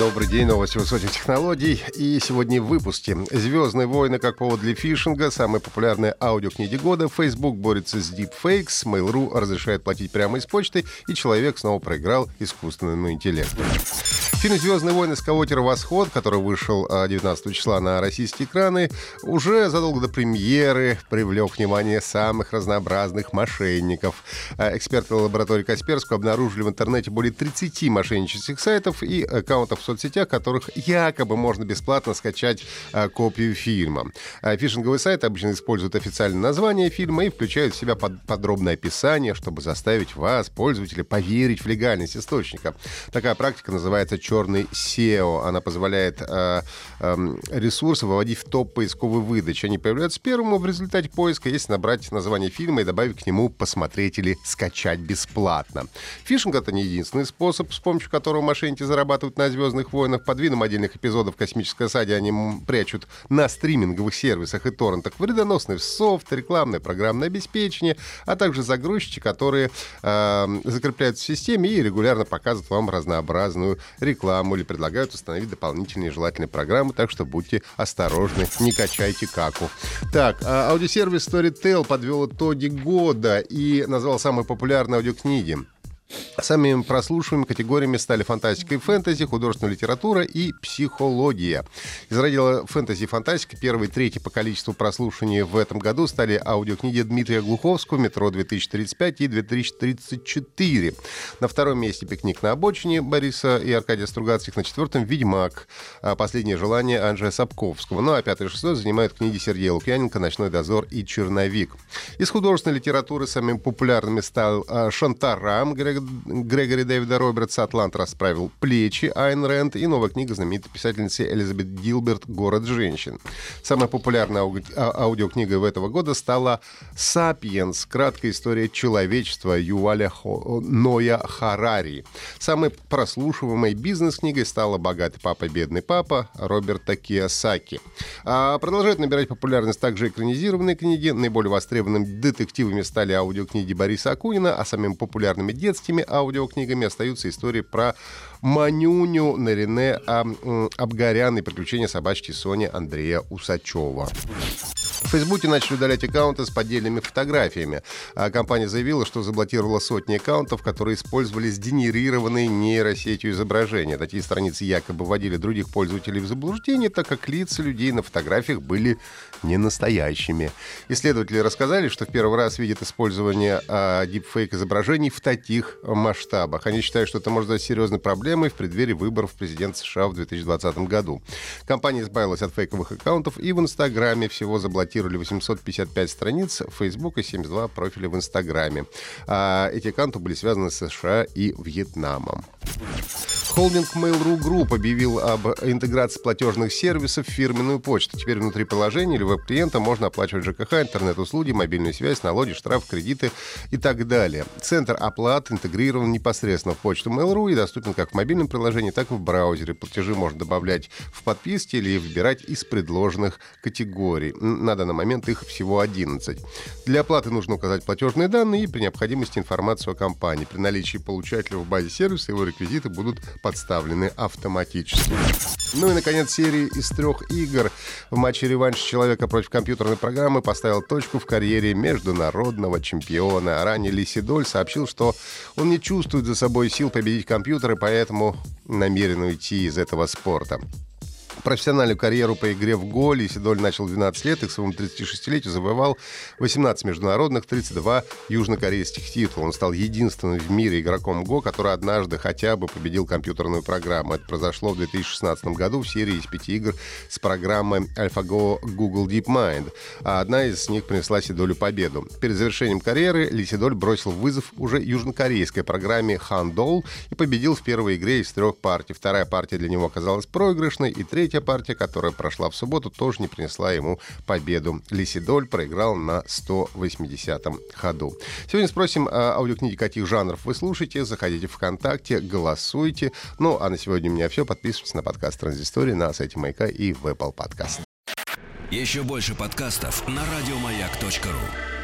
Добрый день, новости высоких технологий. И сегодня в выпуске. «Звездные войны» как повод для фишинга, самые популярные аудиокниги года, Facebook борется с deepfakes, Mail.ru разрешает платить прямо из почты, и человек снова проиграл искусственному интеллекту. Фильм «Звездные войны. Скаутер. Восход», который вышел 19 а, числа на российские экраны, уже задолго до премьеры привлек внимание самых разнообразных мошенников. А, эксперты лаборатории Касперского обнаружили в интернете более 30 мошеннических сайтов и аккаунтов в соцсетях, которых якобы можно бесплатно скачать а, копию фильма. Фишинговые сайты обычно используют официальное название фильма и включают в себя подробное описание, чтобы заставить вас, пользователя, поверить в легальность источника. Такая практика называется черный SEO. Она позволяет э, э, ресурсы выводить в топ поисковой выдачи. Они появляются первым в результате поиска, если набрать название фильма и добавить к нему «посмотреть» или «скачать бесплатно». Фишинг — это не единственный способ, с помощью которого мошенники зарабатывают на «Звездных войнах». Под видом отдельных эпизодов «Космической осаде» они прячут на стриминговых сервисах и торрентах вредоносный софт, рекламное программное обеспечение, а также загрузчики, которые э, закрепляются в системе и регулярно показывают вам разнообразную рекламу рекламу или предлагают установить дополнительные желательные программы, так что будьте осторожны, не качайте каку. Так, а аудиосервис Storytel подвел итоги года и назвал самые популярные аудиокниги. Самыми прослушиваемыми категориями стали фантастика и фэнтези, художественная литература и психология. Из раздела фэнтези и фантастика первый и третий по количеству прослушиваний в этом году стали аудиокниги Дмитрия Глуховского «Метро-2035» и «2034». На втором месте «Пикник на обочине» Бориса и Аркадия Стругацких, на четвертом «Ведьмак», а «Последнее желание» Анджея Сапковского. Ну а пятый и шестой занимают книги Сергея Лукьяненко «Ночной дозор» и «Черновик». Из художественной литературы самыми популярными стал а, «Шантарам» Грег Грегори Дэвида Робертса «Атлант расправил плечи» Айн Рэнд и новая книга знаменитой писательницы Элизабет Гилберт «Город женщин». Самая популярная ауди- а- аудиокнига в этого года стала «Сапиенс. Краткая история человечества» Юваля Хо- Ноя Харари. Самой прослушиваемой бизнес-книгой стала «Богатый папа, бедный папа» Роберта Киосаки. А продолжают набирать популярность также экранизированные книги. Наиболее востребованными детективами стали аудиокниги Бориса Акунина, а самыми популярными детскими аудиокнигами остаются истории про Манюню, Нарине Абгарян и приключения собачки Сони Андрея Усачева. В Фейсбуке начали удалять аккаунты с поддельными фотографиями. А компания заявила, что заблокировала сотни аккаунтов, которые использовали сгенерированные нейросетью изображения. Такие страницы якобы вводили других пользователей в заблуждение, так как лица людей на фотографиях были не настоящими. Исследователи рассказали, что в первый раз видят использование а, дипфейк изображений в таких масштабах. Они считают, что это может быть серьезной проблемой в преддверии выборов президента США в 2020 году. Компания избавилась от фейковых аккаунтов и в Инстаграме всего заблокировала заблокировали 855 страниц Facebook и 72 профиля в Инстаграме. А эти аккаунты были связаны с США и Вьетнамом. Холдинг Mail.ru Group объявил об интеграции платежных сервисов в фирменную почту. Теперь внутри приложения или веб-клиента можно оплачивать ЖКХ, интернет-услуги, мобильную связь, налоги, штраф, кредиты и так далее. Центр оплат интегрирован непосредственно в почту Mail.ru и доступен как в мобильном приложении, так и в браузере. Платежи можно добавлять в подписки или выбирать из предложенных категорий. На данный момент их всего 11. Для оплаты нужно указать платежные данные и при необходимости информацию о компании. При наличии получателя в базе сервиса его реквизиты будут подставлены автоматически. Ну и, наконец, серия из трех игр в матче реванш человека против компьютерной программы поставил точку в карьере международного чемпиона. Ранее Лисидоль сообщил, что он не чувствует за собой сил победить компьютеры, поэтому намерен уйти из этого спорта. Профессиональную карьеру по игре в голе Сидоль начал в 12 лет и к своему 36-летию завоевал 18 международных, 32 южнокорейских титулов. Он стал единственным в мире игроком ГО, который однажды хотя бы победил компьютерную программу. Это произошло в 2016 году в серии из пяти игр с программой AlphaGo Google DeepMind. А одна из них принесла Сидолю победу. Перед завершением карьеры Лисидоль бросил вызов уже южнокорейской программе Handol и победил в первой игре из трех партий. Вторая партия для него оказалась проигрышной, и третья третья партия, которая прошла в субботу, тоже не принесла ему победу. Лисидоль проиграл на 180-м ходу. Сегодня спросим о аудиокниге, каких жанров вы слушаете. Заходите в ВКонтакте, голосуйте. Ну, а на сегодня у меня все. Подписывайтесь на подкаст Транзистории на сайте Маяка и в Apple Podcast. Еще больше подкастов на радиомаяк.ру.